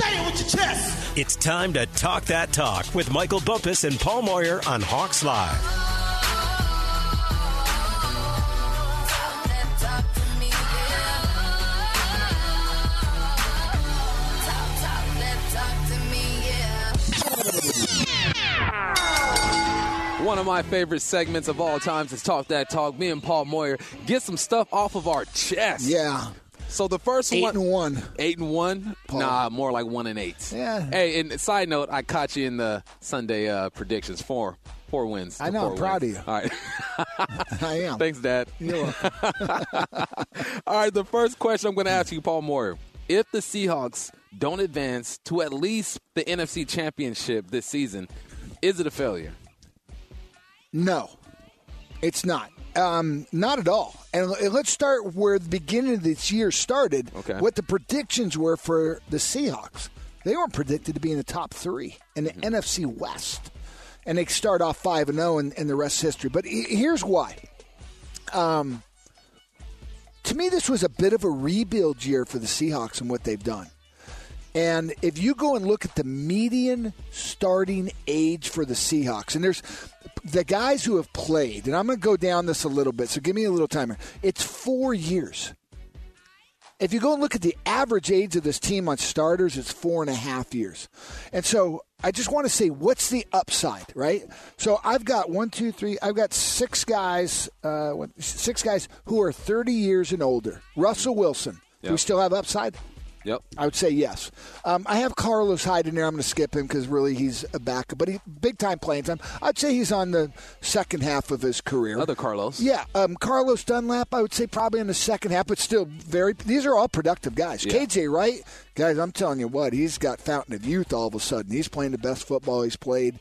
Say it with your chest. It's time to talk that talk with Michael Bumpus and Paul Moyer on Hawks Live. One of my favorite segments of all times is Talk That Talk. Me and Paul Moyer get some stuff off of our chest. Yeah. So the first Eight one, and one. eight and one. Paul. Nah, more like one and eight. Yeah. Hey, and side note, I caught you in the Sunday uh, predictions. Four, four wins. I know. I'm proud wins. of you. All right. I am. Thanks, Dad. You're welcome. All right, the first question I'm going to ask you, Paul Moyer, If the Seahawks don't advance to at least the NFC Championship this season, is it a failure? No, it's not. Um, not at all. And let's start where the beginning of this year started. Okay. What the predictions were for the Seahawks. They weren't predicted to be in the top three in the NFC West, and they start off five and zero, and the rest is history. But here's why. Um, to me, this was a bit of a rebuild year for the Seahawks and what they've done. And if you go and look at the median starting age for the Seahawks, and there's the guys who have played, and I'm going to go down this a little bit, so give me a little timer. It's four years. If you go and look at the average age of this team on starters, it's four and a half years. And so I just want to say, what's the upside, right? So I've got one, two, three, I've got six guys, uh, six guys who are 30 years and older. Russell Wilson. Do we still have upside? Yep. I would say yes. Um, I have Carlos Hyde in there. I'm going to skip him because really he's a backup, but he big time playing time. I'd say he's on the second half of his career. Other Carlos. Yeah, um, Carlos Dunlap. I would say probably in the second half, but still very. These are all productive guys. Yeah. KJ Wright, guys. I'm telling you what, he's got fountain of youth. All of a sudden, he's playing the best football he's played.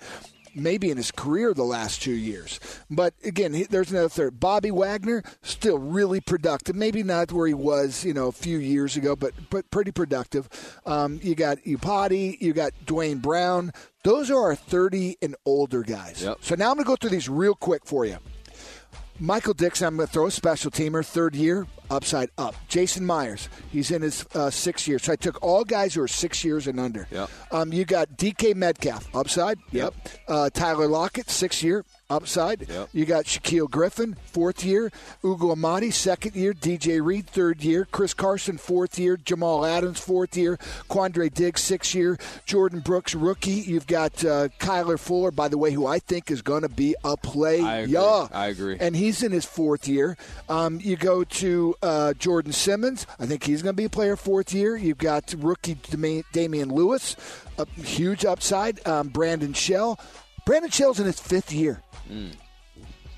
Maybe in his career the last two years. But again, there's another third. Bobby Wagner, still really productive. Maybe not where he was, you know, a few years ago, but but pretty productive. Um, you got Iupati, you got Duane Brown. Those are our 30 and older guys. Yep. So now I'm going to go through these real quick for you. Michael Dickson, I'm going to throw a special teamer, third year, upside up. Jason Myers, he's in his uh, sixth year. So I took all guys who are six years and under. Yep. Um, you got DK Metcalf, upside. Yep. Uh, Tyler Lockett, six year, upside. Yep. You got Shaquill Griffin, fourth year. Ugo Amadi, second year. DJ Reed, third year. Chris Carson, fourth year. Jamal Adams, fourth year. Quandre Diggs, sixth year. Jordyn Brooks, rookie. You've got uh, Kyler Fuller, by the way, who I think is going to be a play. I agree. Yeah. I agree. And he's in his fourth year. Um, you go to uh, Jordan Simmons. I think he's going to be a player fourth year. You've got rookie Dami- Damien Lewis, a huge upside. Um, Brandon Shell. Brandon Shell's in his fifth year.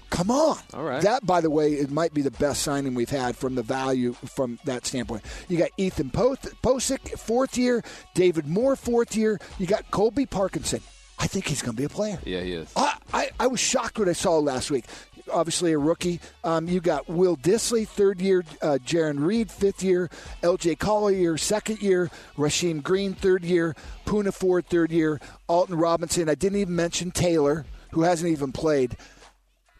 Come on. Mm. All right. That, by the way, it might be the best signing we've had from the value from that standpoint. You got Ethan Pocic, fourth year. David Moore, fourth year. You got Colby Parkinson. I think he's going to be a player. Yeah, he is. I, I, I was shocked when I saw last week. Obviously, a rookie. Um, you got Will Dissly, third year. Uh, Jarran Reed, fifth year. L.J. Collier, second year. Rasheem Green, third year. Poona Ford, third year. Alton Robinson. I didn't even mention Taylor, who hasn't even played.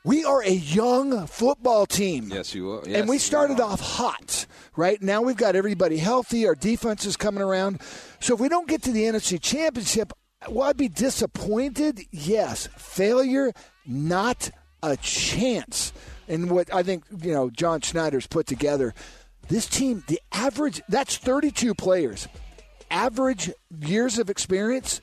We are a young football team. Yes, you are. and we started off hot, right? Now we've got everybody healthy. Our defense is coming around. So if we don't get to the NFC Championship, will I be disappointed? Yes. Failure, not a chance. And what I think, you know, John Schneider's put together, this team, the average, that's 32 players. Average years of experience,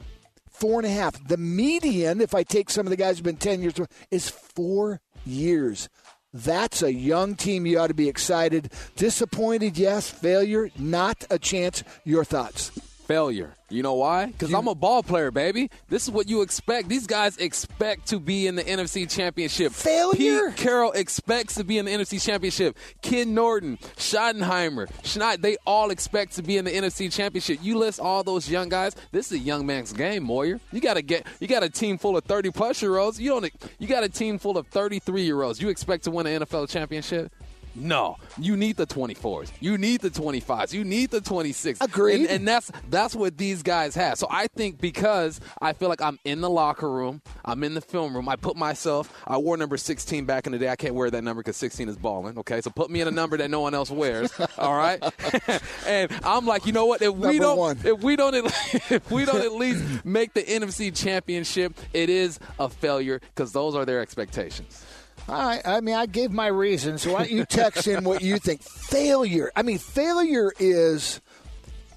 four and a half. The median, if I take some of the guys who've been 10 years, is four years. That's a young team. You ought to be excited. Disappointed, yes. Failure, not a chance. Your thoughts? Failure. You know why? Because I'm a ball player, baby. This is what you expect. These guys expect to be in the NFC Championship. Failure? Pete Carroll expects to be in the NFC Championship. Ken Norton, Schottenheimer, Schneid, they all expect to be in the NFC Championship. You list all those young guys. This is a young man's game, Moyer. You got to get. You got a team full of 30 plus year olds. You don't. You got a team full of 33 year olds. You expect to win an NFL championship? No, you need the 24s. You need the 25s. You need the 26. Agreed. And, and that's that's what these guys have. So I think because I feel like I'm in the locker room, I'm in the film room. I put myself. I wore number 16 back in the day. I can't wear that number because 16 is balling. Okay, so put me in a number that no one else wears. all right. and I'm like, you know what? If we Number don't, one. if we don't, at- if we don't at least make the NFC Championship, it is a failure because those are their expectations. I, I mean, I gave my reasons. So why don't you text in what you think? Failure. I mean, failure is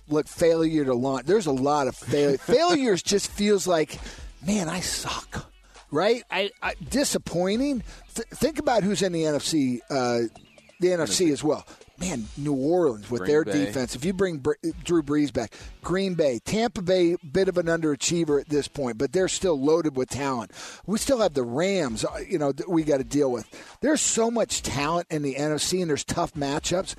look failure to launch. There's a lot of failure. Failures just feels like, man, I suck. Right? I, I disappointing. Th- think about who's in the NFC. Uh, the NFC as well. Man, New Orleans with Green their Bay. defense. If you bring Br- Drew Brees back, Green Bay, Tampa Bay, bit of an underachiever at this point, but they're still loaded with talent. We still have the Rams, uh, you know, that we got to deal with. There's so much talent in the NFC, and there's tough matchups.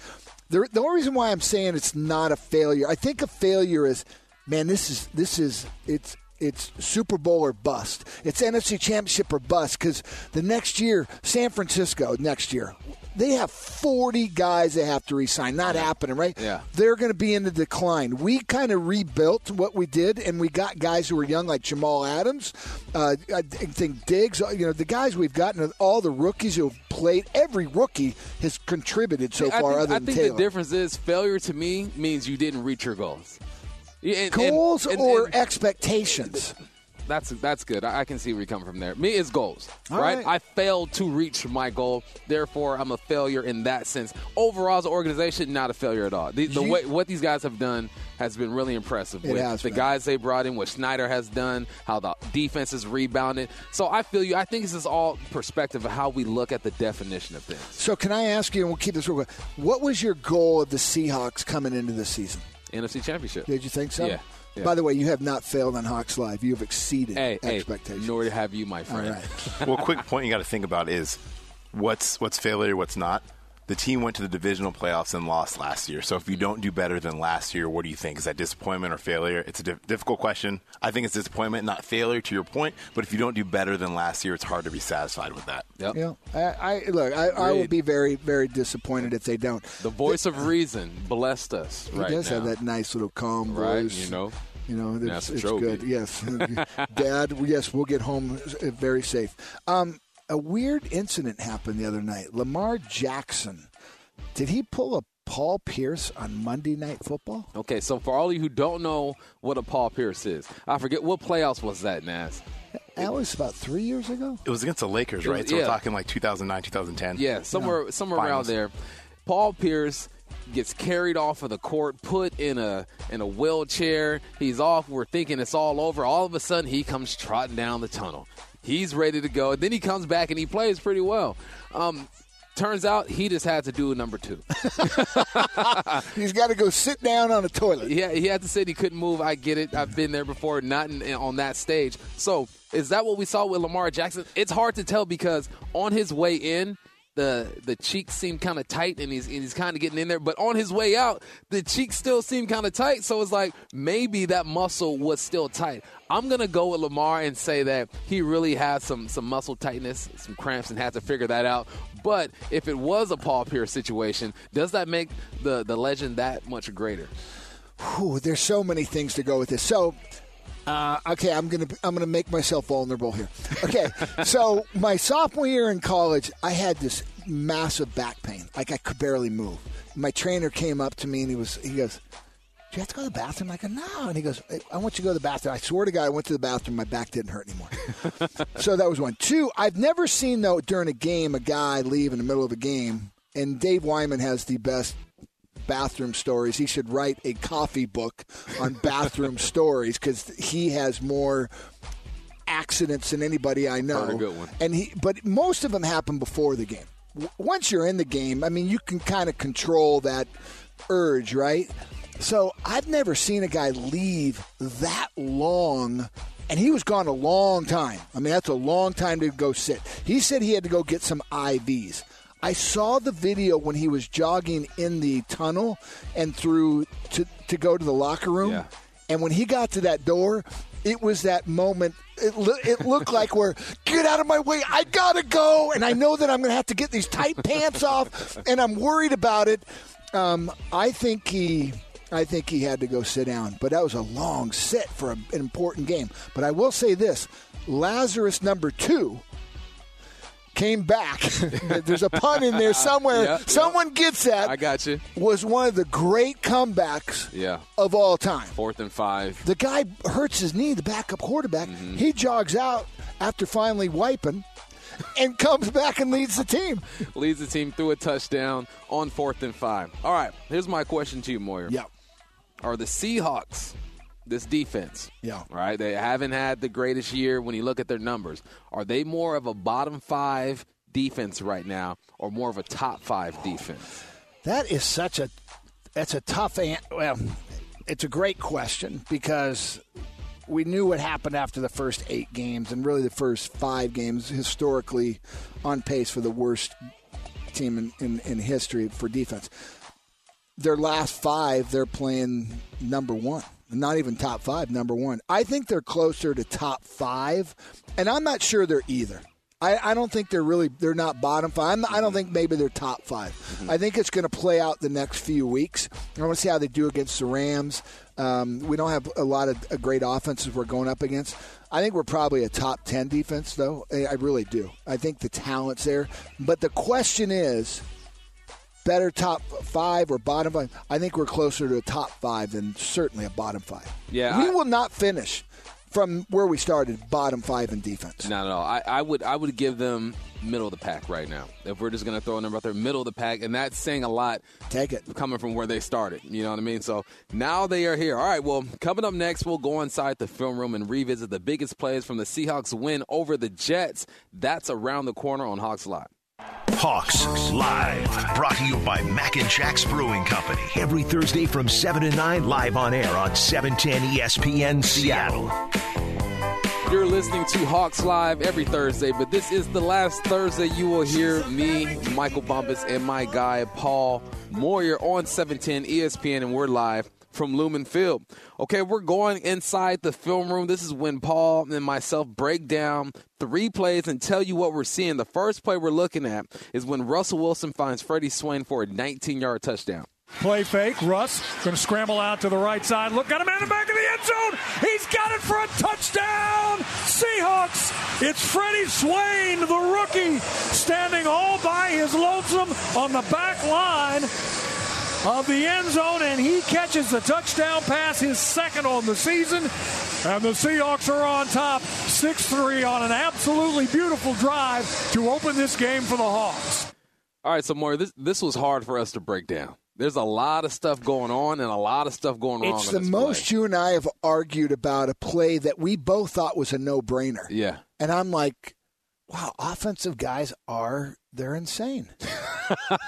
The, the only reason why I'm saying it's not a failure, I think a failure is, man, this is this is it's it's Super Bowl or bust. It's NFC Championship or bust because the next year, San Francisco next year, they have 40 guys they have to resign. Not happening, right? Yeah. They're going to be in the decline. We kind of rebuilt what we did, and we got guys who were young like Jamal Adams. Uh, I think Diggs. You know, the guys we've gotten, all the rookies who have played. Every rookie has contributed so I far, think, other I think Taylor. the difference is failure to me means you didn't reach your goals. Yeah, and- Goals and- or and expectations? That's that's good. I, I can see where you come from there. Me, it's goals, right? right. I failed to reach my goal, therefore I'm a failure in that sense. Overall, as an organization, not a failure at all. The, the You- way what these guys have done has been really impressive. With has the been. guys they brought in, what Schneider has done, how the defense has rebounded. So I feel you. I think this is all perspective of how we look at the definition of things. So, can I ask you, and we'll keep this real quick, what was your goal of the Seahawks coming into the season? NFC Championship. Did you think so? Yeah, yeah. By the way, you have not failed on Hawks Live. You have exceeded Hey, hey, expectations. nor have you, my friend. right. well, quick point you got to think about is what's what's failure, what's not. The team went to the divisional playoffs and lost last year. So if you don't do better than last year, what do you think? Is that disappointment or failure? It's a diff- difficult question. I think it's disappointment, not failure. To your point, but if you don't do better than last year, it's hard to be satisfied with that. Yep. You know, I, I look. I, I will be very, very disappointed if they don't. The voice of reason blessed us He right does now. have that nice little calm Right, voice. you know. You know, it's, That's it's good. Yes, Dad. Yes, we'll get home very safe. Um, a weird incident happened the other night. Lamar Jackson, did he pull a Paul Pierce on Monday Night Football? Okay, so for all of you who don't know what a Paul Pierce is, I forget what playoffs was that, Nas? That was about three years ago. It was against the Lakers, It was- right? So yeah. we're talking like 2009, 2010. Yeah, somewhere somewhere around there. Paul Pierce gets carried off of the court, put in a in a wheelchair. He's off. We're thinking it's all over. All of a sudden, he comes trotting down the tunnel. He's ready to go. Then he comes back and he plays pretty well. Um, turns out he just had to do a number two. He's got to go sit down on a toilet. Yeah, he had to sit. he couldn't move. I get it. I've been there before, not in, on that stage. So, is that what we saw with Lamar Jackson? It's hard to tell because on his way in, the the cheeks seem kind of tight, and he's and he's kind of getting in there. But on his way out, the cheeks still seem kind of tight. So it's like maybe that muscle was still tight. I'm gonna go with Lamar and say that he really has some some muscle tightness, some cramps, and had to figure that out. But if it was a Paul Pierce situation, does that make the the legend that much greater? Whew, there's so many things to go with this. So, uh, okay, I'm gonna I'm gonna make myself vulnerable here. Okay, so my sophomore year in college, I had this massive back pain, like I could barely move. My trainer came up to me and he was he goes. Do you have to go to the bathroom? I go, no. And he goes, I want you to go to the bathroom. I swear to God, I went to the bathroom. My back didn't hurt anymore. so that was one. Two, I've never seen, though, during a game, a guy leave in the middle of a game. And Dave Wyman has the best bathroom stories. He should write a coffee book on bathroom stories because he has more accidents than anybody I know. A good one. And he, but most of them happen before the game. W- Once you're in the game, I mean, you can kind of control that urge, right? So I've never seen a guy leave that long. And he was gone a long time. I mean, that's a long time to go sit. He said he had to go get some IVs. I saw the video when he was jogging in the tunnel and through to, to go to the locker room. Yeah. And when he got to that door, it was that moment. It, lo- it looked like we're get out of my way. I gotta go, and I know that I'm going to have to get these tight pants off, and I'm worried about it. Um, I think he, I think he had to go sit down, but that was a long sit for a, an important game. But I will say this: Lazarus number two came back. There's a pun in there somewhere. Yeah, yeah. Someone gets that. I got you. was one of the great comebacks Yeah. of all time. Fourth and five. The guy hurts his knee, the backup quarterback. Mm-hmm. He jogs out after finally wiping and comes back and leads the team. Leads the team through a touchdown on fourth and five. All right, here's my question to you, Moyer. Yeah. Are the Seahawks, this defense, Yeah. right? They haven't had the greatest year when you look at their numbers. Are they more of a bottom five defense right now or more of a top five defense? That is such a that's a tough an- well, it's a great question because we knew what happened after the first 8 games and really the first 5 games historically on pace for the worst team in, in, in history for defense. Their last 5 they're playing number 1. Not even top 5, number 1. I think they're closer to top 5 and I'm not sure they're either. I, I don't think they're really they're not bottom five. I'm not, I don't think maybe they're top 5 I think it's going to play out the next few weeks. I want to see how they do against the Rams. Um, we don't have a lot of great offenses we're going up against. I think we're probably a top ten defense, though. I I really do. I think the talent's there, but the question is, better top five or bottom five? I think we're closer to a top five than certainly a bottom five. Yeah, we I- will not finish from where we started, bottom five in defense. No, no, I, I would I would give them middle of the pack right now. If we're just going to throw a number out there, middle of the pack, and that's saying a lot Take it. coming from where they started. You know what I mean? So now they are here. All right, well, coming up next, we'll go inside the film room and revisit the biggest plays from the Seahawks win over the Jets. That's around the corner on Hawks Live. Hawks Live, brought to you by Mac and Jack's Brewing Company. Every Thursday from 7 to 9, live on air on E 710 ESPN Seattle. You're listening to Hawks Live every Thursday, but this is the last Thursday you will hear me, Michael Bumpus, and my guy, Paul Moyer on 710 ESPN, and we're live from Lumen Field. Okay, we're going inside the film room. This is when Paul and myself break down three plays and tell you what we're seeing. The first play we're looking at is when Russell Wilson finds Freddie Swain for a 19 yard touchdown. Play fake. Russ going to scramble out to the right side. Look, got him in the back of the end zone. He's got it for a touchdown. Seahawks. It's Freddie Swain, the rookie, standing all by his lonesome on the back line of the end zone, and he catches the touchdown pass, his second on the season. And the Seahawks are on top, 6 3 on an absolutely beautiful drive to open this game for the Hawks. All right, so Moyer, this this was hard for us to break down. There's a lot of stuff going on and a lot of stuff going wrong. It's in the most play. you and I have argued about a play that we both thought was a no-brainer. Yeah. And I'm like, wow, offensive guys are they're insane.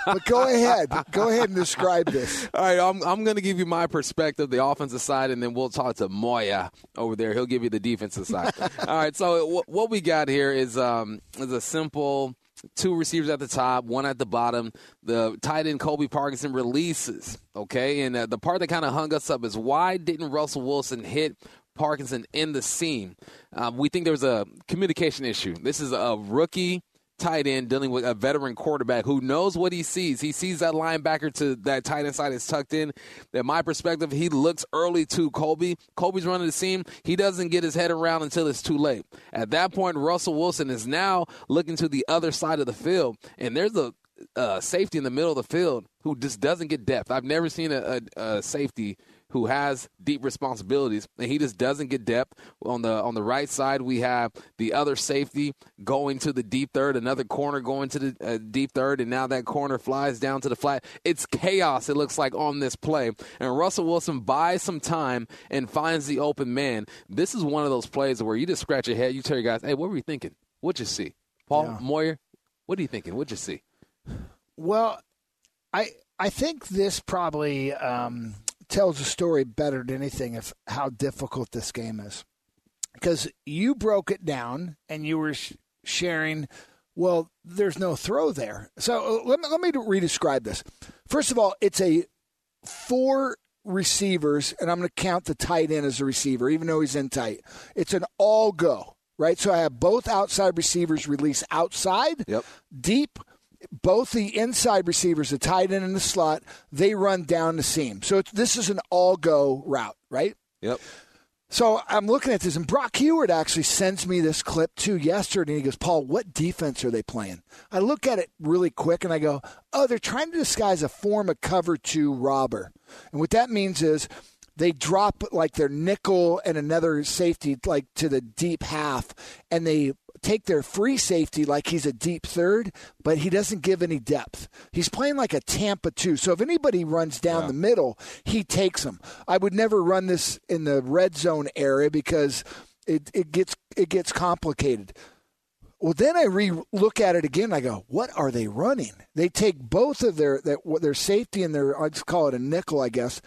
but go ahead, go ahead and describe this. All right, I'm, I'm going to give you my perspective, the offensive side, and then we'll talk to Moyer over there. He'll give you the defensive side. All right, so what, what we got here is um, is a simple two receivers at the top, one at the bottom. The tight end Colby Parkinson releases. Okay, and uh, the part that kind of hung us up is why didn't Russell Wilson hit Parkinson in the seam? Um, we think there was a communication issue. This is a rookie tight end dealing with a veteran quarterback who knows what he sees. He sees that linebacker to that tight end side is tucked in. In my perspective, he looks early to Colby. Colby's running the seam. He doesn't get his head around until it's too late. At that point, Russell Wilson is now looking to the other side of the field, and there's a uh, safety in the middle of the field who just doesn't get depth. I've never seen a, a, a safety who has deep responsibilities and he just doesn't get depth. On the on the right side we have the other safety going to the deep third another corner going to the uh, deep third and now that corner flies down to the flat. It's chaos it looks like on this play. And Russell Wilson buys some time and finds the open man. This is one of those plays where you just scratch your head. You tell your guys hey what were you thinking? What'd you see? Paul Yeah. Moyer what are you thinking? What'd you see? Well, I I think this probably um, tells a story better than anything of how difficult this game is, because you broke it down and you were sh- sharing. Well, there's no throw there. So uh, let me let me redescribe this. First of all, it's a four receivers, and I'm going to count the tight end as a receiver, even though he's in tight. It's an all go, right? So I have both outside receivers release outside, Yep. deep. Both the inside receivers, the tight end and the slot, they run down the seam. So it's, this is an all go route, right? Yep. So I'm looking at this, and Brock Huard actually sends me this clip too yesterday. And he goes, Paul, what defense are they playing? I look at it really quick and I go, oh, they're trying to disguise a form of cover two robber. And what that means is they drop like their nickel and another safety like to the deep half, and they take their free safety like he's a deep third, but he doesn't give any depth. He's playing like a Tampa two. So if anybody runs down the middle, he takes them. I would never run this in the red zone area because it, it gets it gets complicated. Well, then I re look at it again. I go, what are they running? They take both of their their, their safety and their I just call it a nickel, I guess,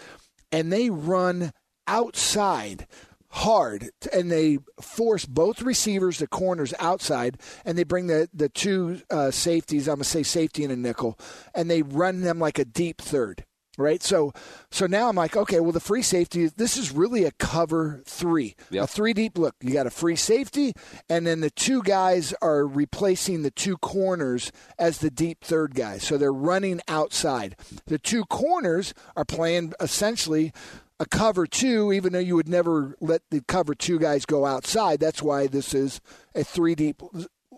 and they run outside hard and they force both receivers the corners outside and they bring the the two uh, safeties i'm going to say safety and a nickel and they run them like a deep third right? So so now i'm like okay well the free safety this is really a cover three. Yep. a three deep look you got a free safety and then the two guys are replacing the two corners as the deep third guys. So they're running outside. The two corners are playing essentially a cover two, even though you would never let the cover two guys go outside. That's why this is a three deep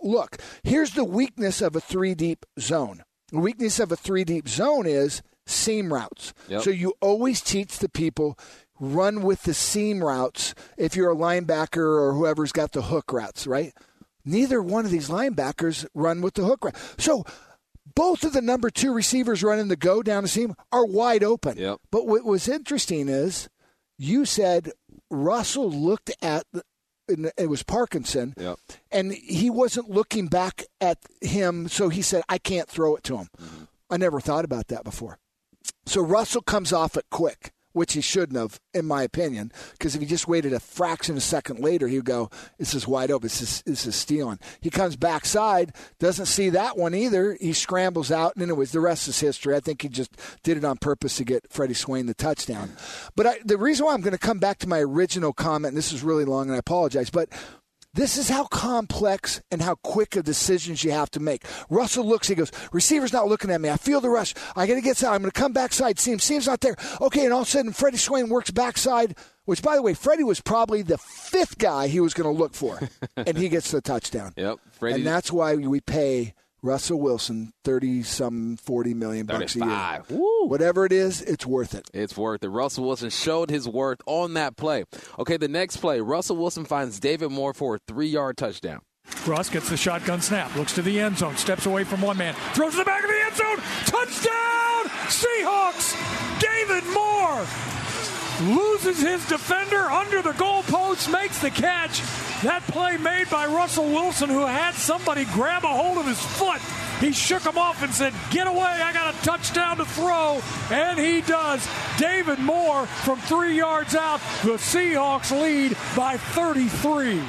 look. Here's the weakness of a three deep zone. The weakness of a three deep zone is seam routes. Yep. So you always teach the people run with the seam routes if you're a linebacker or whoever's got the hook routes, right? Neither one of these linebackers run with the hook route. So both of the number two receivers running the go down the seam are wide open. Yep. But what was interesting is you said Russell looked at the, it was Parkinson, Yep. and he wasn't looking back at him, so he said, "I can't throw it to him." Mm-hmm. I never thought about that before. So Russell comes off it quick, which he shouldn't have, in my opinion, because if he just waited a fraction of a second later, he'd go, "This is wide open. This is, this is stealing." He comes backside, doesn't see that one either. He scrambles out, and anyways, the rest is history. I think he just did it on purpose to get Freddie Swain the touchdown. But I, the reason why I'm going to come back to my original comment, and this is really long, and I apologize, but this is how complex and how quick of decisions you have to make. Russell looks, he goes, receiver's not looking at me. I feel the rush. I got to get side. I'm going to come backside. Seam, Seam's not there. Okay, and all of a sudden, Freddie Swain works backside, which, by the way, Freddie was probably the fifth guy he was going to look for, and he gets the touchdown. Yep. Freddie And that's why we pay Russell Wilson 30 some 40 million bucks a year. Woo. Whatever it is, it's worth it. It's worth it. Russell Wilson showed his worth on that play. Okay, the next play, Russell Wilson finds David Moore for a three yard touchdown. Russ gets the shotgun snap, looks to the end zone, steps away from one man, throws to the back of the end zone. Touchdown! Seahawks! David Moore loses his defender under the goalpost, makes the catch. That play made by Russell Wilson, who had somebody grab a hold of his foot. He shook him off and said, Get away, I got a touchdown to throw. And he does. David Moore from three yards out. The Seahawks lead by 33.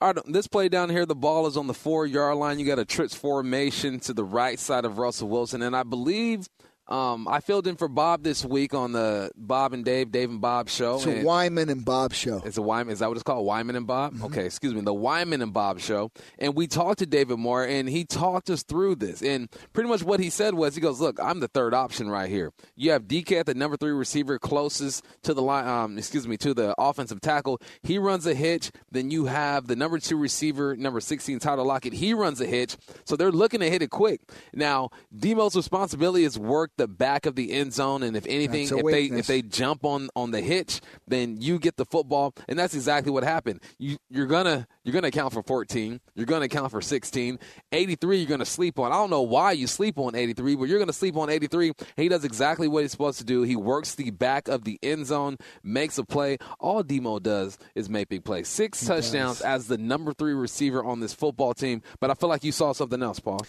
All right, this play down here, the ball is on the four yard line. You got a trips formation to the right side of Russell Wilson. And I believe um, I filled in for Bob this week on the Bob and Dave, Dave and Bob show. It's a and- Wyman and Bob show. It's a Wyman. Is that what it's called? Wyman and Bob? Mm-hmm. Okay, excuse me. The Wyman and Bob show. And we talked to David Moore, and he talked us through this. And pretty much what he said was, he goes, "Look, I'm the third option right here. You have DK at the number three receiver, closest to the line. Um, excuse me, to the offensive tackle. He runs a hitch. Then you have the number two receiver, number 16, Tyler Lockett. He runs a hitch. So they're looking to hit it quick. Now, Demo's responsibility is work the back of the end zone, and if anything, if they if they jump on on the hitch, then you get the football, and that's exactly what happened. You you're gonna you're gonna count for 14, you're gonna count for 16, 83. You're gonna sleep on. I don't know why you sleep on 83, but you're gonna sleep on 83. He does exactly what he's supposed to do. He works the back of the end zone, makes a play. All Demo does is make big plays. Six touchdowns as the number three receiver on this football team. But I feel like you saw something else, Paul.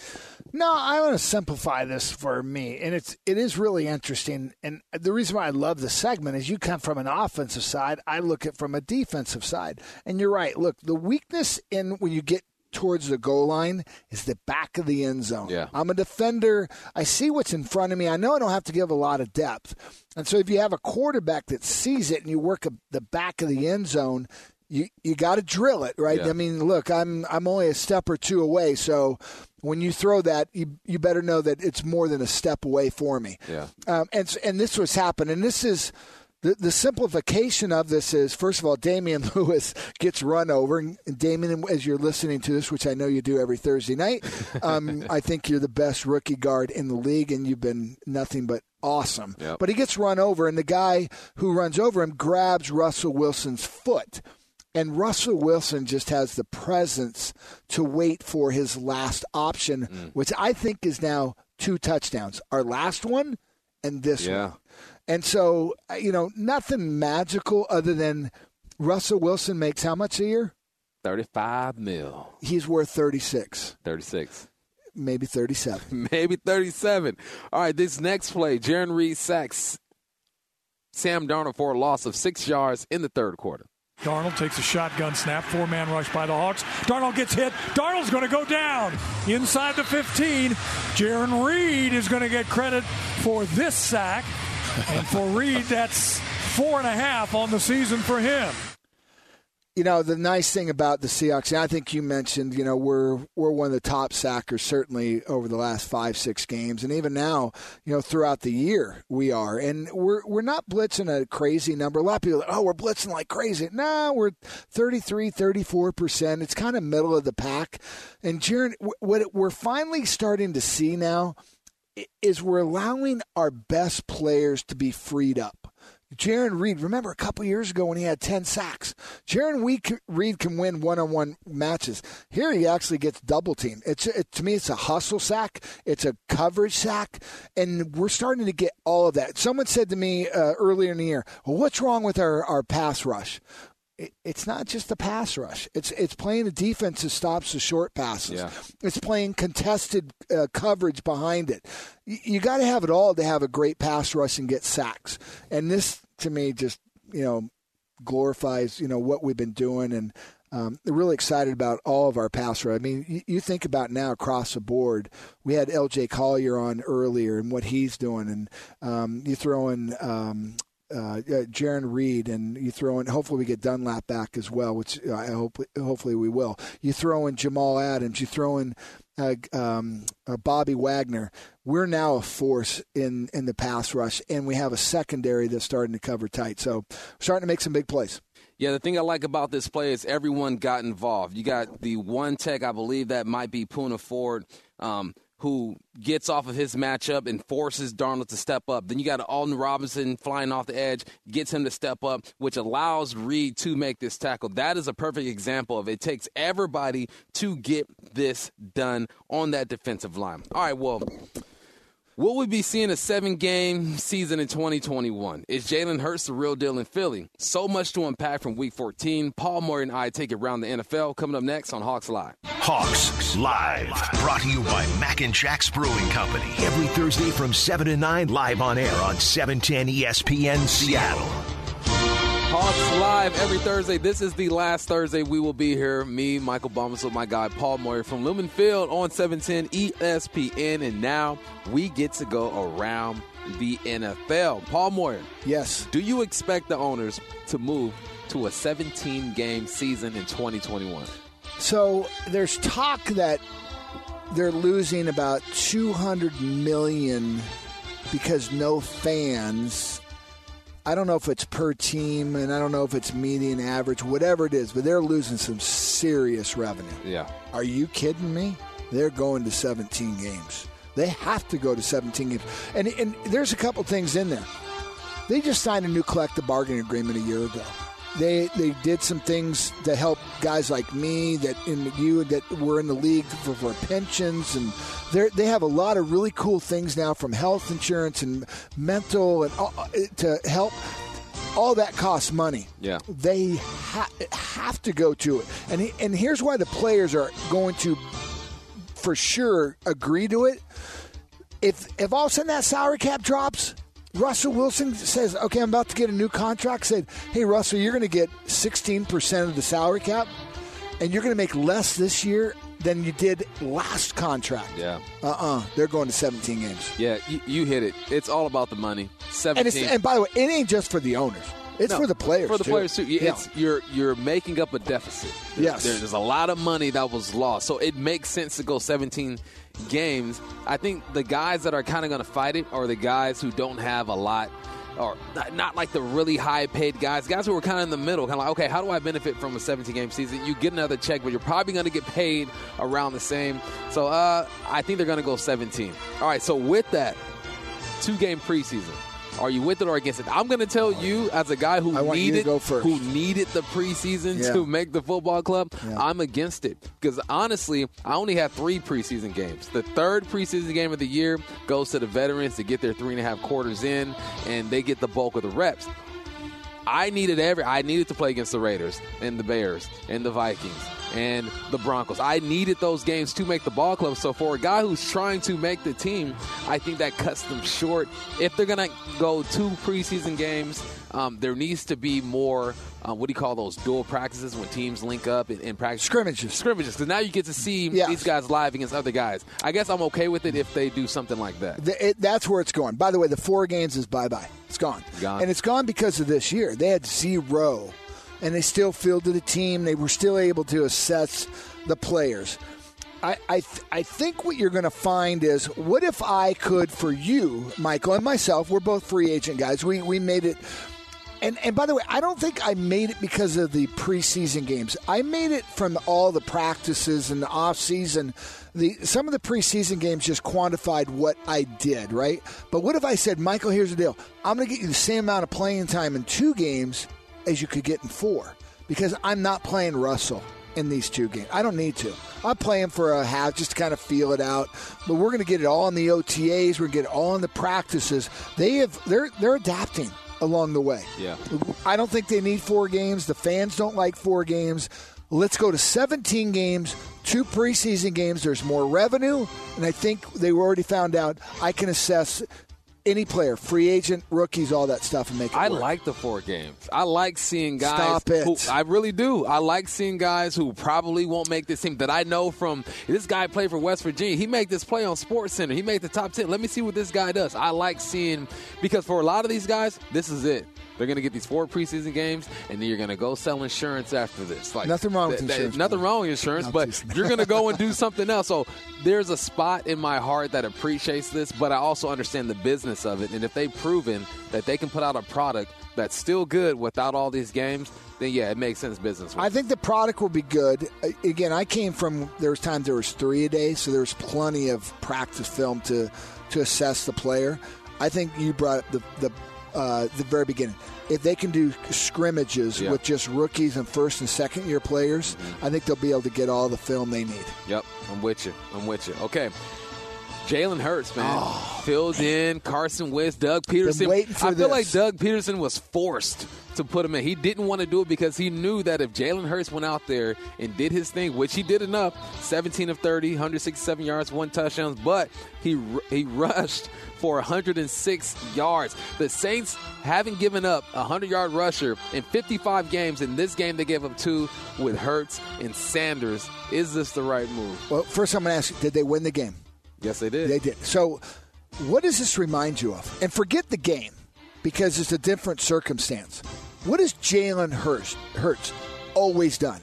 No, I want to simplify this for me, and it's it is really interesting. And the reason why I love the segment is you come from an offensive side, I look at from a defensive side, and you're right. Look, the weakness in when you get towards the goal line is the back of the end zone. Yeah. I'm a defender. I see what's in front of me. I know I don't have to give a lot of depth. And so if you have a quarterback that sees it and you work a, the back of the end zone, you you got to drill it, right? Yeah. I mean, look, I'm I'm only a step or two away, so when you throw that, you you better know that it's more than a step away for me. Yeah. Um, and and this was happening. And this is the the simplification of this is first of all, Damien Lewis gets run over, and Damien, as you're listening to this, which I know you do every Thursday night, um, I think you're the best rookie guard in the league, and you've been nothing but awesome. Yep. But he gets run over, and the guy who runs over him grabs Russell Wilson's foot. And Russell Wilson just has the presence to wait for his last option, which I think is now two touchdowns. Our last one and this Yeah. one. And so, uh, you know, nothing magical other than Russell Wilson makes how much a year? 35 mil. He's worth 36, 36. maybe 37. Maybe 37. All right, this next play, Jarran Reed sacks Sam Darnold for a loss of six yards in the third quarter. Darnold takes a shotgun snap, four man rush by the Hawks. Darnold gets hit. Darnold's going to go down inside the 15. Jarran Reed is going to get credit for this sack. And for Reed, that's four and a half on the season for him. You know, the nice thing about the Seahawks, and I think you mentioned, you know, we're we're one of the top sackers certainly over the last five, six games. And even now, you know, throughout the year we are. And we're we're not blitzing a crazy number. A lot of people are, oh, we're blitzing like crazy. No, we're 33, 34%. It's kind of middle of the pack. And Jarran, what we're finally starting to see now is we're allowing our best players to be freed up. Jarran Reed, remember a couple years ago when he had 10 sacks? Jarran Reed- can win one on one matches. Here he actually gets double teamed. It's it, To me, it's a hustle sack, it's a coverage sack, and we're starting to get all of that. Someone said to me uh, earlier in the year, well, what's wrong with our, our pass rush? It's not just the pass rush. It's it's playing a defense that stops the short passes. Yeah. It's playing contested uh, coverage behind it. You, you got to have it all to have a great pass rush and get sacks. And this, to me, just you know glorifies you know what we've been doing and. Um, really excited about all of our pass rush. I mean, you, you think about now across the board. We had L.J. Collier on earlier and what he's doing, and um, you throw in um, uh, uh, Jarran Reed, and you throw in. Hopefully, we get Dunlap back as well, which uh, I hope. Hopefully, we will. You throw in Jamal Adams. You throw in uh, um, uh, Bobby Wagner. We're now a force in in the pass rush, and we have a secondary that's starting to cover tight. So, starting to make some big plays. Yeah, the thing I like about this play is everyone got involved. You got the one tech, I believe that might be Poona Ford, um, who gets off of his matchup and forces Darnold to step up. Then you got Alton Robinson flying off the edge, gets him to step up, which allows Reed to make this tackle. That is a perfect example of it takes everybody to get this done on that defensive line. All right, well. Will we be seeing a seven game season in 2021? Is Jalen Hurts the real deal in Philly? So much to unpack from week 14. Paul Murray and I take it around the NFL coming up next on Hawks Live. Hawks Live, brought to you by Mac and Jack's Brewing Company. Every Thursday from 7 to 9, live on air on E 710 ESPN Seattle. Hawks Live every Thursday. This is the last Thursday we will be here. Me, Michael Bumpus, with my guy Paul Moyer from Lumen Field on 710 ESPN. And now we get to go around the NFL. Paul Moyer, Yes. do you expect the owners to move to a 17 game season in 2021? So there's talk that they're losing about 200 million because no fans. I don't know if it's per team, and I don't know if it's median average, whatever it is, but they're losing some serious revenue. Yeah. Are you kidding me? They're going to 17 games. They have to go to 17 games. And, and there's a couple things in there. They just signed a new collective bargaining agreement a year ago. They they did some things to help guys like me that in you that were in the league for, for pensions and they they have a lot of really cool things now from health insurance and mental and all, uh, to help. All that costs money. Yeah. they ha- have to go to it, and he, and here's why the players are going to for sure agree to it. If if all of a sudden that salary cap drops, Russell Wilson says, "Okay, I'm about to get a new contract." Said, "Hey, Russell, you're going to get 16 percent of the salary cap, and you're going to make less this year than you did last contract. Yeah. Uh-uh. They're going to 17 games. Yeah, you, you hit it. It's all about the money. And, Seventeen. it's, and by the way, it ain't just for the owners. It's No, for the players. For the too. players too. Yeah. It's you're you're making up a deficit. Yes. There- there's a lot of money that was lost, so it makes sense to go 17 games. I think the guys that are kind of going to fight it are the guys who don't have a lot. Or not, not like the really high paid guys, guys who are kind of in the middle, kind of like, okay, how do I benefit from a 17 game season? You get another check, but you're probably going to get paid around the same. So uh, I think they're going to go 17. All right, so with that, two game preseason. Are you with it or against it? I'm going to tell oh, you, as a guy who I want you to needed who needed the preseason Yeah. to make the football club, Yeah. I'm against it because honestly, I only have three preseason games. The third preseason game of the year goes to the veterans to get their three and a half quarters in, and they get the bulk of the reps. I needed every. I needed to play against the Raiders and the Bears and the Vikings and the Broncos. I needed those games to make the ball club. So for a guy who's trying to make the team, I think that cuts them short. If they're gonna go two preseason games, um, there needs to be more. Uh, what do you call those dual practices when teams link up and, and practice Scrimmages. Scrimmages, because now you get to see Yes. these guys live against other guys. I guess I'm okay with it if they do something like that. The- it, that's where it's going. By the way, the four games is bye bye. It's gone. Gone. And it's gone because of this year. They had zero, and they still fielded a team. They were still able to assess the players. I, I, th- I think what you're going to find is what if I could, for you, Michael, and myself, we're both free agent guys. We, we made it. And, and by the way, I don't think I made it because of the preseason games. I made it from all the practices and the off season. The some of the preseason games just quantified what I did, right? But what if I said, Michael, here's the deal. I'm going to get you the same amount of playing time in two games as you could get in four because I'm not playing Russell in these two games. I don't need to. I'm playing for a half just to kind of feel it out. But we're going to get it all in the OTAs. We're going to get it all in the practices. They have they're they're adapting along the way. Yeah. I don't think they need four games. The fans don't like four games. Let's go to 17 games, two preseason games. There's more revenue, and I think they already found out I can assess any player, free agent, rookies, all that stuff, and make it I work. like the four games. I like seeing guys. Stop it. Who, I really do. I like seeing guys who probably won't make this team that I know from. This guy played for West Virginia. He made this play on Sports Center. He made the top ten. Let me see what this guy does. I like seeing because for a lot of these guys, this is it. They're going to get these four preseason games, and then you're going to go sell insurance after this. Like Nothing wrong with th- th- insurance, Nothing wrong with insurance, but you're going to go and do something else. So there's a spot in my heart that appreciates this, but I also understand the business of it. And if they've proven that they can put out a product that's still good without all these games, then yeah, it makes sense business. I think the product will be good. Again, I came from there was times there was three a day, so there was plenty of practice film to to assess the player. I think you brought the the uh, the very beginning. If they can do scrimmages Yeah. with just rookies and first and second year players, I think they'll be able to get all the film they need. Yep, I'm with you. I'm with you. Okay. Jalen Hurts, man, oh. filled in. Carson Wentz, Doug Pederson. I feel like. Doug Pederson was forced to put him in. He didn't want to do it because he knew that if Jalen Hurts went out there and did his thing, which he did enough, 17 of 30, 167 yards, one touchdowns, but he he rushed for 106 yards. The Saints haven't given up a 100 yard rusher in 55 games. In this game, they gave up two with Hurts and Sanders. Is this the right move? Well, first I'm going to ask you: Did they win the game? Yes, they did. They did. So, what does this remind you of? And forget the game because it's a different circumstance. What has Jalen Hurts, Hurts always done?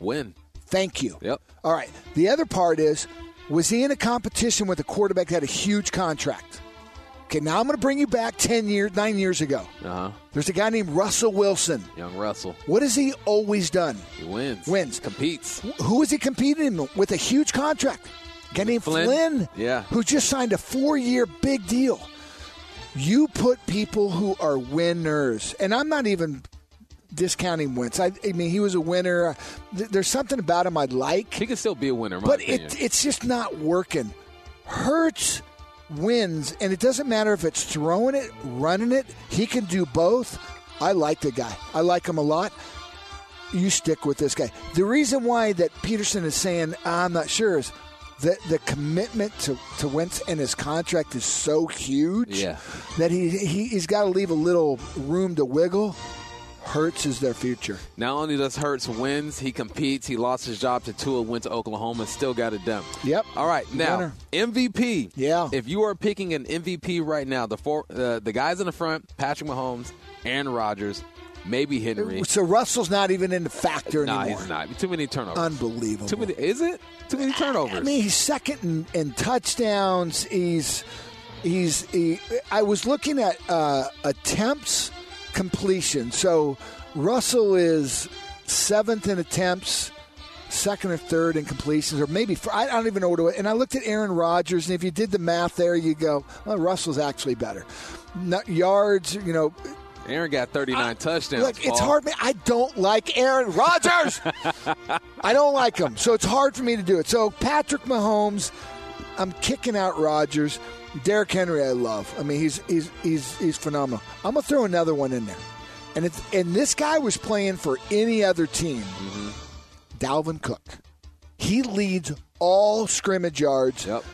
Win. Thank you. Yep. All right. The other part is was he in a competition with a quarterback that had a huge contract? Okay, now I'm going to bring you back 10 years, 9 years ago. Uh huh. There's a guy named Russell Wilson. Young Russell. What has he always done? He wins. Wins. Competes. Who is he competing with a huge contract? Guy named Flynn? Flynn. Yeah. Who just signed a four year big deal. You put people who are winners, and I'm not even discounting Wentz. I, I mean, he was a winner. There's something about him I'd like, He can still be a winner, but it, it's just not working. Hurts wins, and it doesn't matter if it's throwing it, running it. He can do both. I like the guy. I like him a lot. You stick with this guy. The reason why that Pederson is saying I'm not sure is that the commitment to, to Wentz and his contract is so huge Yeah. that he, he he's got to leave a little room to wiggle. Hurts is their future. Not only does Hurts wins, he competes. He lost his job to Tua, went to Oklahoma, still got it done. Yep. All right, now Winner. MVP. Yeah. If you are picking an MVP right now, the four, uh, the guys in the front: Patrick Mahomes, Aaron Rodgers, maybe Henry. So Russell's not even in the factor Nah, anymore. he's not. Too many turnovers. Unbelievable. Too many. Is it? Too many turnovers. I mean, he's second in, in touchdowns. He's he's. He, I was looking at uh, attempts completion. So Russell is seventh in attempts, second or third in completions, or maybe for, I don't even know what. It, and I looked at Aaron Rodgers, and if you did the math there, you go, well, Russell's actually better. Not yards, you know. Aaron got 39 touchdowns. Look, it's hard. Man, I don't like Aaron Rodgers. I don't like him, so it's hard for me to do it. So Patrick Mahomes, I'm kicking out Rodgers. Derrick Henry, I love. I mean, he's he's he's he's phenomenal. I'm gonna throw another one in there, and it's and this guy was playing for any other team. Mm-hmm. Dalvin Cook, he leads all scrimmage yards Yep.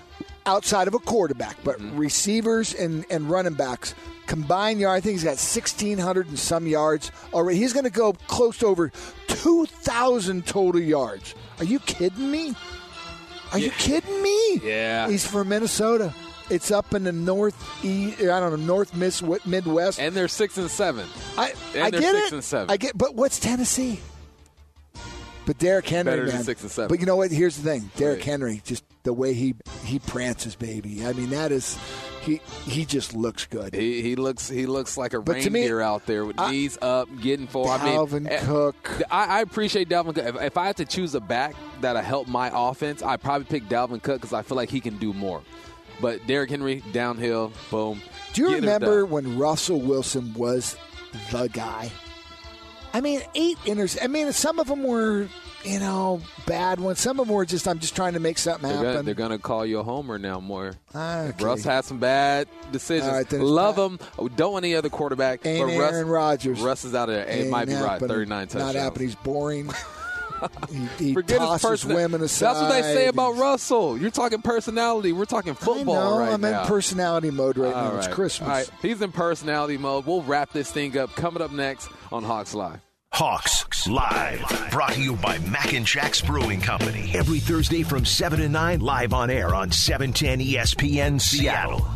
outside of a quarterback, but Mm-hmm. receivers and, and running backs combined yard. I think he's got sixteen hundred and some yards already. He's going to go close to over two thousand total yards. Are you kidding me? Are you kidding me? Yeah. he's from Minnesota. It's up in the north, I don't know, north Miss Midwest. And they're six and seven. I, and I get six it. and seven. I get, but what's Tennessee? But Derrick Henry, Better man. six and seven. But you know what? Here's the thing: Derrick Right. Henry, just the way he he prances, baby. I mean, that is he he just looks good. He, he looks he looks like a But to me, reindeer out there with I- knees up, getting forward. Dalvin I mean, eh, Cook. I, I appreciate Dalvin Cook. If, if I had to choose a back that'll help my offense, I'd probably pick Dalvin Cook because I feel like he can do more. But Derrick Henry, downhill, boom. Do you remember when Russell Wilson was the guy? I mean, eight inners. I mean, some of them were, you know, bad ones. Some of them were just, I'm just trying to make something They're happen. gonna, they're gonna call you a homer now more. Okay. Russ had some bad decisions. Right, Love Pat- him. Oh, don't want any other quarterback. Ain't but Russ, Aaron Rodgers. Russ is out of there. It might be right. happening. 39 touchdowns. Not happening. He's boring. he he Forget his person- women aside. That's what they say about Russell. You're talking personality. We're talking football I know. right I'm now. in personality mode right All now. It's. Christmas. All right. He's in personality mode. We'll wrap this thing up. Coming up next on Hawks Live. Hawks Live, brought to you by Mac and Jack's Brewing Company. Every Thursday from 7 to 9, live on air on E 710 ESPN Seattle.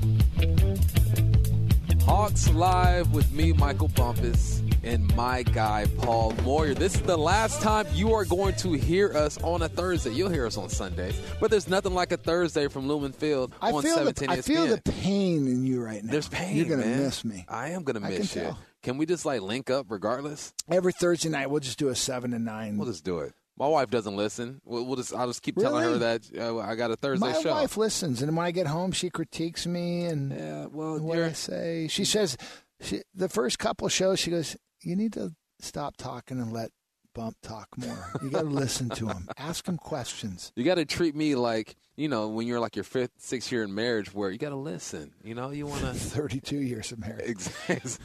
Hawks Live with me, Michael Bumpus, and my guy, Paul Moyer. This is the last time you are going to hear us on a Thursday. You'll hear us on Sundays, but there's nothing like a Thursday from Lumen Field I on feel the 17 I feel the pain in you right now. There's pain. You're gonna man. miss me. I am gonna I can miss you. tell. Can we just like link up regardless? Every Thursday night, we'll just do a seven to nine. We'll just do it. My wife doesn't listen. We'll, we'll just I'll just keep telling her that uh, I got a Thursday My show. My wife listens, and when I get home, she critiques me and yeah, well, what I say. She says she, the first couple shows, she goes, "You need to stop talking and let Bump talk more. You got to listen to him, ask him questions." you got to treat me like you know when you're like your fifth, sixth year in marriage, where you got to listen. You know, you want to. Thirty-two years of marriage. Exactly.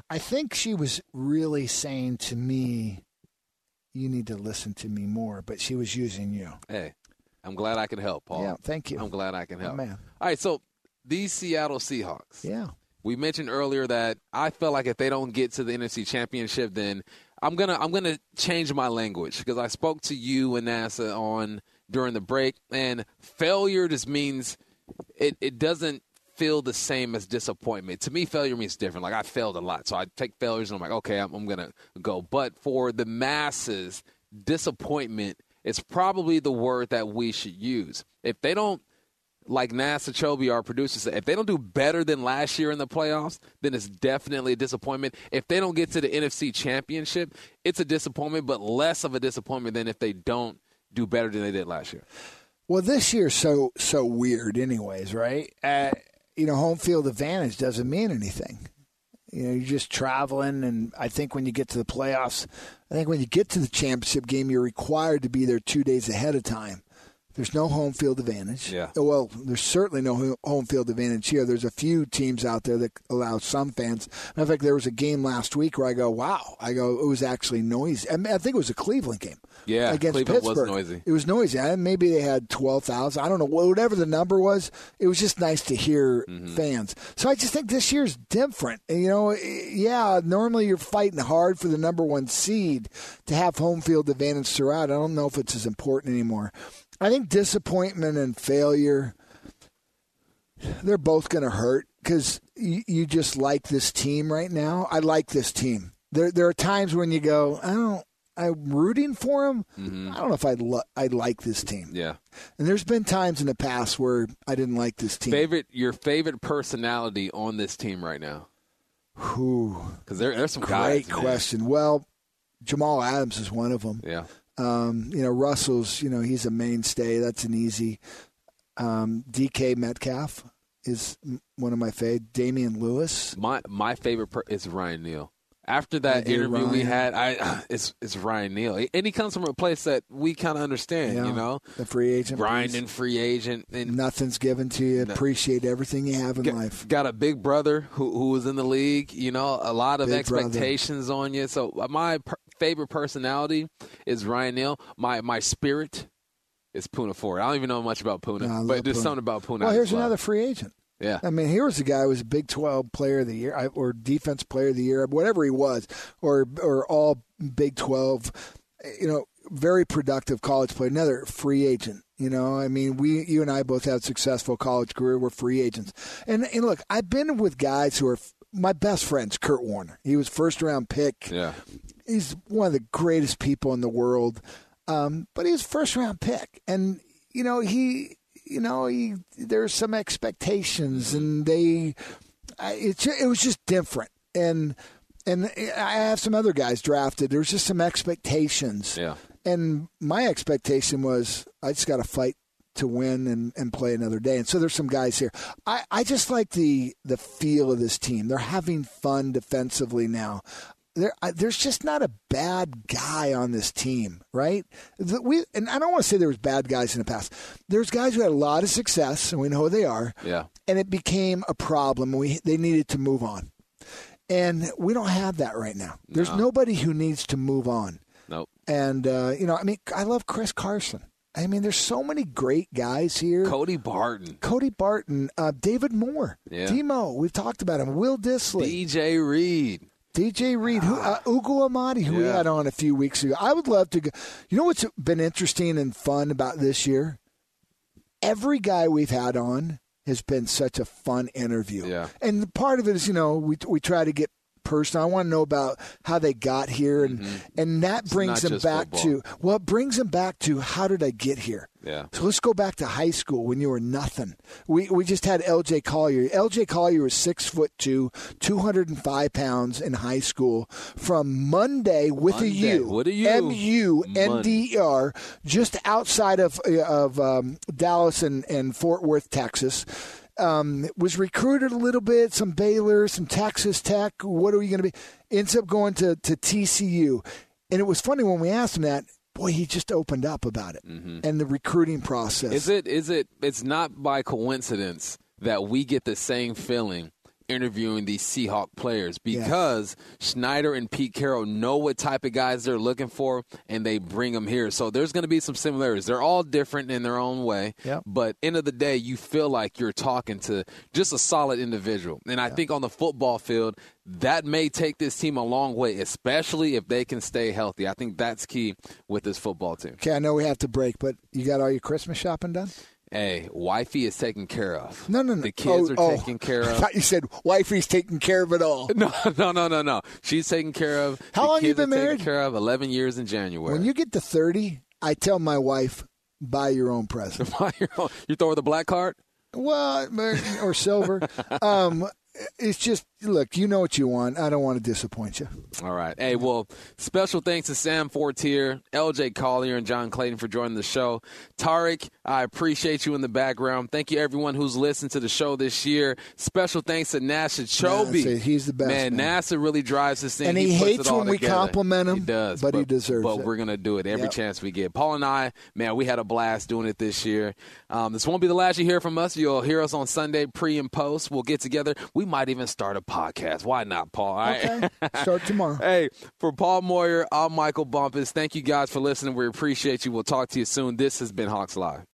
I think she was really saying to me, "You need to listen to me more," but she was using you. hey, I'm glad I can help, Paul. Yeah, thank you. I'm glad I can Oh, help. man. All right, so these Seattle Seahawks. Yeah. We mentioned earlier that I felt like if they don't get to the NFC Championship, then I'm gonna I'm gonna change my language because I spoke to you and NASA on during the break, and failure just means it it doesn't feel the same as disappointment. To me, failure means different. Like I failed a lot, so I take failures and I'm like, okay, I'm, I'm gonna go. But for the masses, disappointment is probably the word that we should use. If they don't like NASA Chobe, our producer said, if they don't do better than last year in the playoffs, then it's definitely a disappointment. If they don't get to the NFC Championship, it's a disappointment, but less of a disappointment than if they don't do better than they did last year. Well, this year's so so weird, anyways, right? Uh, you know, home field advantage doesn't mean anything. You know, you're just traveling, and I think when you get to the playoffs, I think when you get to the championship game, you're required to be there two days ahead of time. There's no home field advantage. Yeah. Well, there's certainly no home field advantage here. There's a few teams out there that allow some fans. In fact, there was a game last week where I go, "Wow!" I go, "It was actually noisy." I, mean, I think it was a Cleveland game. Yeah, against Cleveland was Pittsburgh. noisy. It was noisy. I, maybe they had twelve thousand. I don't know whatever the number was. It was just nice to hear Mm-hmm. fans. So I just think this year's different. And, You know, yeah. Normally you're fighting hard for the number one seed to have home field advantage throughout. I don't know if it's as important anymore. I think disappointment and failure. They're both going to hurt because you, you just like this team right now. I like this team. There, there are times when you go, I don't. I'm rooting for them. I don't know if I'd lo- I like this team. Mm-hmm. Yeah. And there's been times in the past where I didn't like this team. Favorite your favorite personality on this team right now? Whew. Because there, there's some Great question. Well, Jamal Adams is one of them. Yeah. Um, you know, Russell's, you know, he's a mainstay. That's an easy. Um, DK Metcalf is one of my favorite. Damien Lewis. My my favorite per- is Ryan Neal. After that Yeah, interview we had, I it's it's Ryan Neal, and he comes from a place that we kind of understand. Yeah. You know, The free agent. grinding free agent, and Nothing's given to you. No. Appreciate everything you have in got, life. got a big brother who who was in the league. You know, a lot of Big brother. expectations on you. So uh, my favorite personality is Ryan Neal. My my spirit is Poona Ford. I don't even know much about Poona, No, but there's Poona. something about Poona. Well, here's another free agent. Yeah. I mean, here was a guy who was a Big 12 player of the year or defense player of the year, whatever he was, or or all Big 12, you know, very productive college player, another free agent. You know, I mean, we, you and I both had successful college career. We're free agents, and and look, I've been with guys who are my best friends. Curt Warner, he was first round pick. Yeah. He's one of the greatest people in the world, um, but he was first round pick, and you know he, you know he, there's some expectations, and they, I, it it was just different, and and I have some other guys drafted. There's just some expectations, Yeah. and my expectation was I just got to fight to win and, and play another day. And so there's some guys here. I, I just like the the feel of this team. They're having fun defensively now. There, I, there's just not a bad guy on this team, right? The- we and I don't want to say there was bad guys in the past. There's guys who had a lot of success, and we know who they are. Yeah. And it became a problem. We they needed to move on, and we don't have that right now. There's nobody who needs to move on. Nope. And uh, you know, I mean, I love Chris Carson. I mean, there's so many great guys here. Cody Barton, Cody Barton, uh, David Moore, Yeah. Demo. We've talked about him. Will Dissly, DJ Reed. DJ Reed, who, uh, Ugo Amadi, who we Yeah. had on a few weeks ago. I would love to go. You know what's been interesting and fun about this year? Every guy we've had on has been such a fun interview. Yeah. And part of it is, you know, we we try to get personal. I want to know about how they got here, and and that brings them back football. to well, it brings them back to how did I get here? Yeah. So let's go back to high school when you were nothing. We we just had L.J. Collier. L.J. Collier was six foot two, two hundred and five pounds in high school. From Munday with Munday, a U, with a U. M U N D E R, just outside of of um, Dallas and, and Fort Worth, Texas. Um, was recruited a little bit, some Baylor, some Texas Tech. What are we going to be? Ends up going to, to TCU. And it was funny when we asked him that, boy, he just opened up about it and the recruiting process. Mm-hmm. Is it? Is it? It's not by coincidence that we get the same feeling interviewing these Seahawk players because Schneider and Pete Carroll know what type of guys they're looking for and they bring them here. So there's going to be some similarities. They're all different in their own way. Yep. But end of the day, you feel like you're talking to just a solid individual. And I think on the football field, that may take this team a long way, especially if they can stay healthy. I think that's key with this football team. Okay, I know we have to break, but you got all your Christmas shopping done? Hey, wifey is taken care of. No, no, no. The kids Oh, are oh. taken care I of. thought you said wifey's taking care of it all. No, no, no, no, no. She's taken care of. How the long you been married? Care of. Eleven years in January. When you get to 30, I tell my wife, buy your own present. Buy your own. You throw her the black card. Well, or silver. um, it's just look, you know what you want. I don't want to disappoint you. All right. Hey, well, special thanks to Sam Fortier, LJ Collier, and John Clayton for joining the show. Tarek, I appreciate you in the background. Thank you, everyone who's listened to the show this year. Special thanks to NASA Chobe. NASA, he's the best, Man, man. NASA really drives this thing. And he puts hates when we together. compliment him, He does, but he deserves But it. But we're gonna do it every Yep. chance we get. Paul and I, man, we had a blast doing it this year. Um, this won't be the last you hear from us. You'll hear us on Sunday, pre and post. We'll get together. We might even start a podcast. Why not, Paul? All right? Okay. Start tomorrow. Hey, for Paul Moyer, I'm Michael Bumpus. Thank you guys for listening. We appreciate you. We'll talk to you soon. This has been Hawks Live.